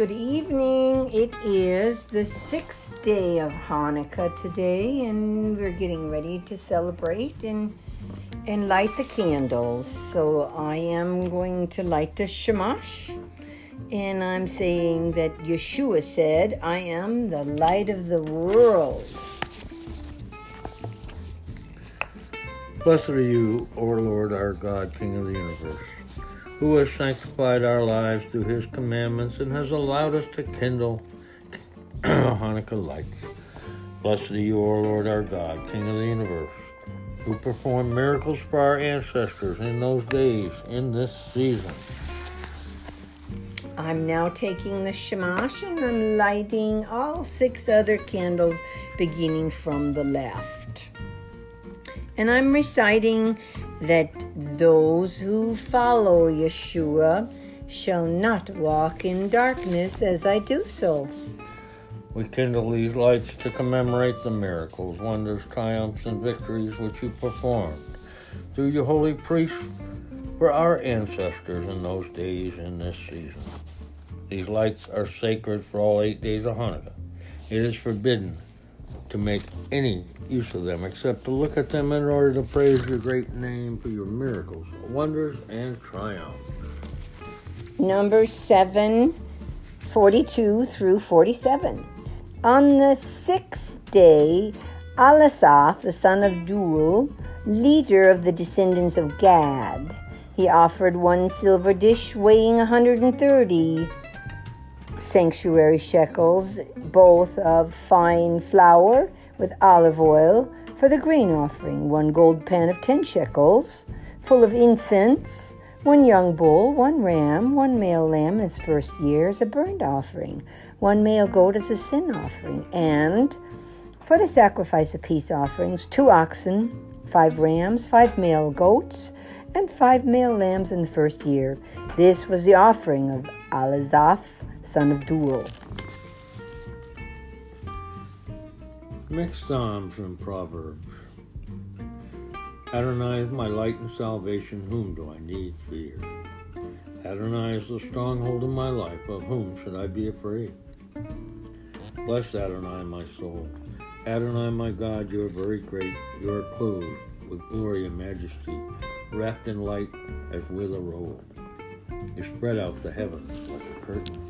Good evening. It is the sixth day of Hanukkah today, and we're getting ready to celebrate and and light the candles. So I am going to light the shamash, and I'm saying that Yeshua said, "I am the light of the world." Blessed are you, O Lord our God, King of the universe, who has sanctified our lives through his commandments and has allowed us to kindle Hanukkah lights. Blessed are you, O Lord our God, King of the universe, who performed miracles for our ancestors in those days, in this season. I'm now taking the shamash and I'm lighting all six other candles beginning from the left. And I'm reciting that those who follow Yeshua shall not walk in darkness as I do so. We kindle these lights to commemorate the miracles, wonders, triumphs, and victories which you performed through your holy priests for our ancestors in those days in this season. These lights are sacred for all eight days of Hanukkah. It is forbidden to make any use of them except to look at them in order to praise your great name for your miracles, wonders, and triumphs. Number 7, 42 through 47. On the sixth day, Alasaph, the son of Duel, leader of the descendants of Gad, he offered one silver dish weighing 130 sanctuary shekels, both of fine flour with olive oil, for the grain offering, one gold pan of ten shekels, full of incense, one young bull, one ram, one male lamb in its first year as a burnt offering, one male goat as a sin offering, and for the sacrifice of peace offerings, two oxen, five rams, five male goats, and five male lambs in the first year. This was the offering of Alazaph, son of Duel. Mixed Psalms and Proverbs. Adonai is my light and salvation, whom do I need fear? Adonai is the stronghold of my life, of whom should I be afraid? Bless Adonai, my soul. Adonai, my God, you are very great. You are clothed with glory and majesty, wrapped in light as with a robe. You spread out the heavens like a curtain.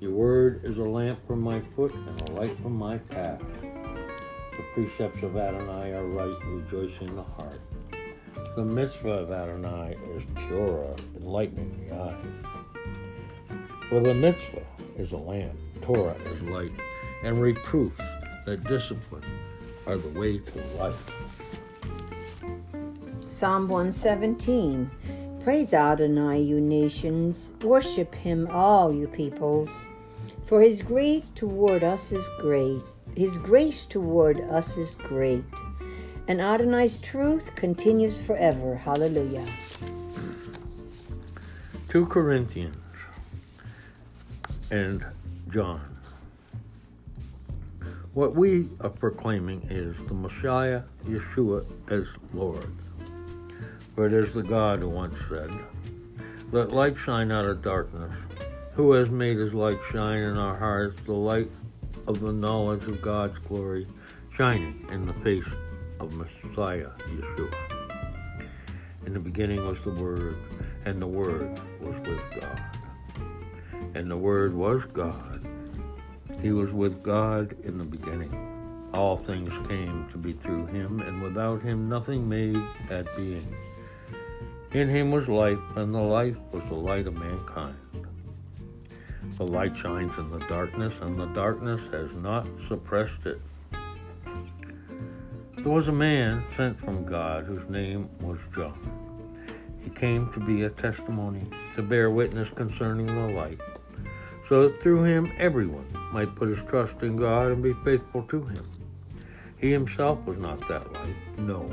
Your word is a lamp for my foot and a light for my path. The precepts of Adonai are right, rejoicing the heart. The mitzvah of Adonai is purer, enlightening the eyes. For the mitzvah is a lamp, Torah is light, and reproof, that discipline are the way to life. Psalm 117. Praise Adonai, you nations. Worship him, all you peoples. For his grace toward us is great. His grace toward us is great. And Adonai's truth continues forever. Hallelujah. 2 Corinthians and John. What we are proclaiming is the Messiah, Yeshua, as Lord. For it is the God who once said, Let light shine out of darkness. Who has made his light shine in our hearts, the light of the knowledge of God's glory, shining in the face of Messiah, Yeshua. In the beginning was the Word, and the Word was with God. And the Word was God. He was with God in the beginning. All things came to be through him, and without him nothing made that being. In him was life, and the life was the light of mankind. The light shines in the darkness, and the darkness has not suppressed it. There was a man sent from God whose name was John. He came to be a testimony, to bear witness concerning the light, so that through him everyone might put his trust in God and be faithful to him. He himself was not that light, no,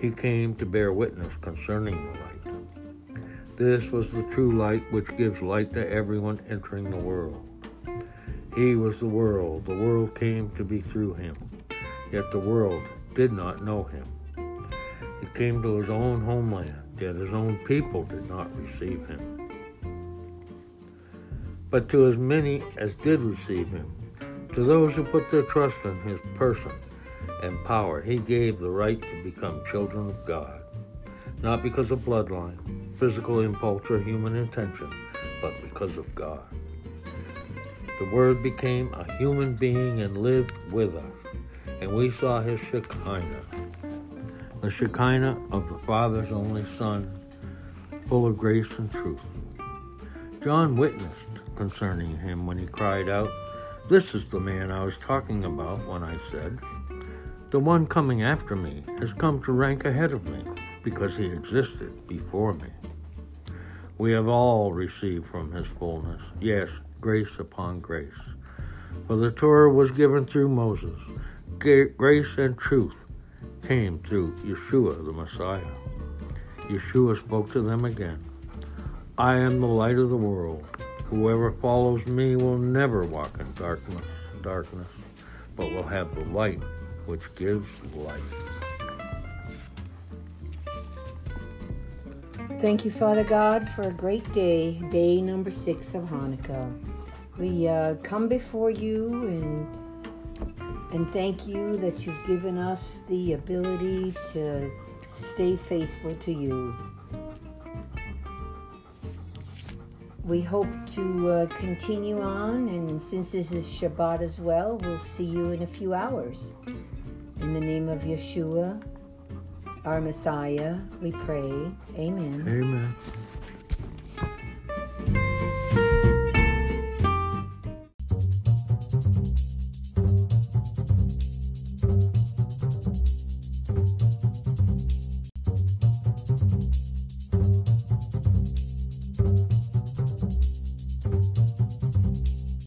he came to bear witness concerning the light. This was the true light which gives light to everyone entering the world. He was the world. The world came to be through him. Yet the world did not know him. He came to his own homeland, yet his own people did not receive him. but to as many as did receive him, to those who put their trust in his person and power, he gave the right to become children of God, not because of bloodline, physical impulse, or human intention, but because of God. The Word became a human being and lived with us, and we saw his Shekinah, the Shekinah of the Father's only Son, full of grace and truth. John witnessed concerning him when he cried out, This is the man I was talking about when I said, The one coming after me has come to rank ahead of me because he existed before me. We have all received from his fullness, yes, grace upon grace. For the Torah was given through Moses, grace and truth came through Yeshua the Messiah. Yeshua spoke to them again. I am the light of the world. Whoever follows me will never walk in darkness, darkness, but will have the light which gives life. Thank you, Father God, for a great day, day number six of Hanukkah. We uh, come before you and and thank you that you've given us the ability to stay faithful to you. we hope to uh, continue on, and since this is Shabbat as well, we'll see you in a few hours. In the name of Yeshua, our Messiah, we pray. Amen. Amen.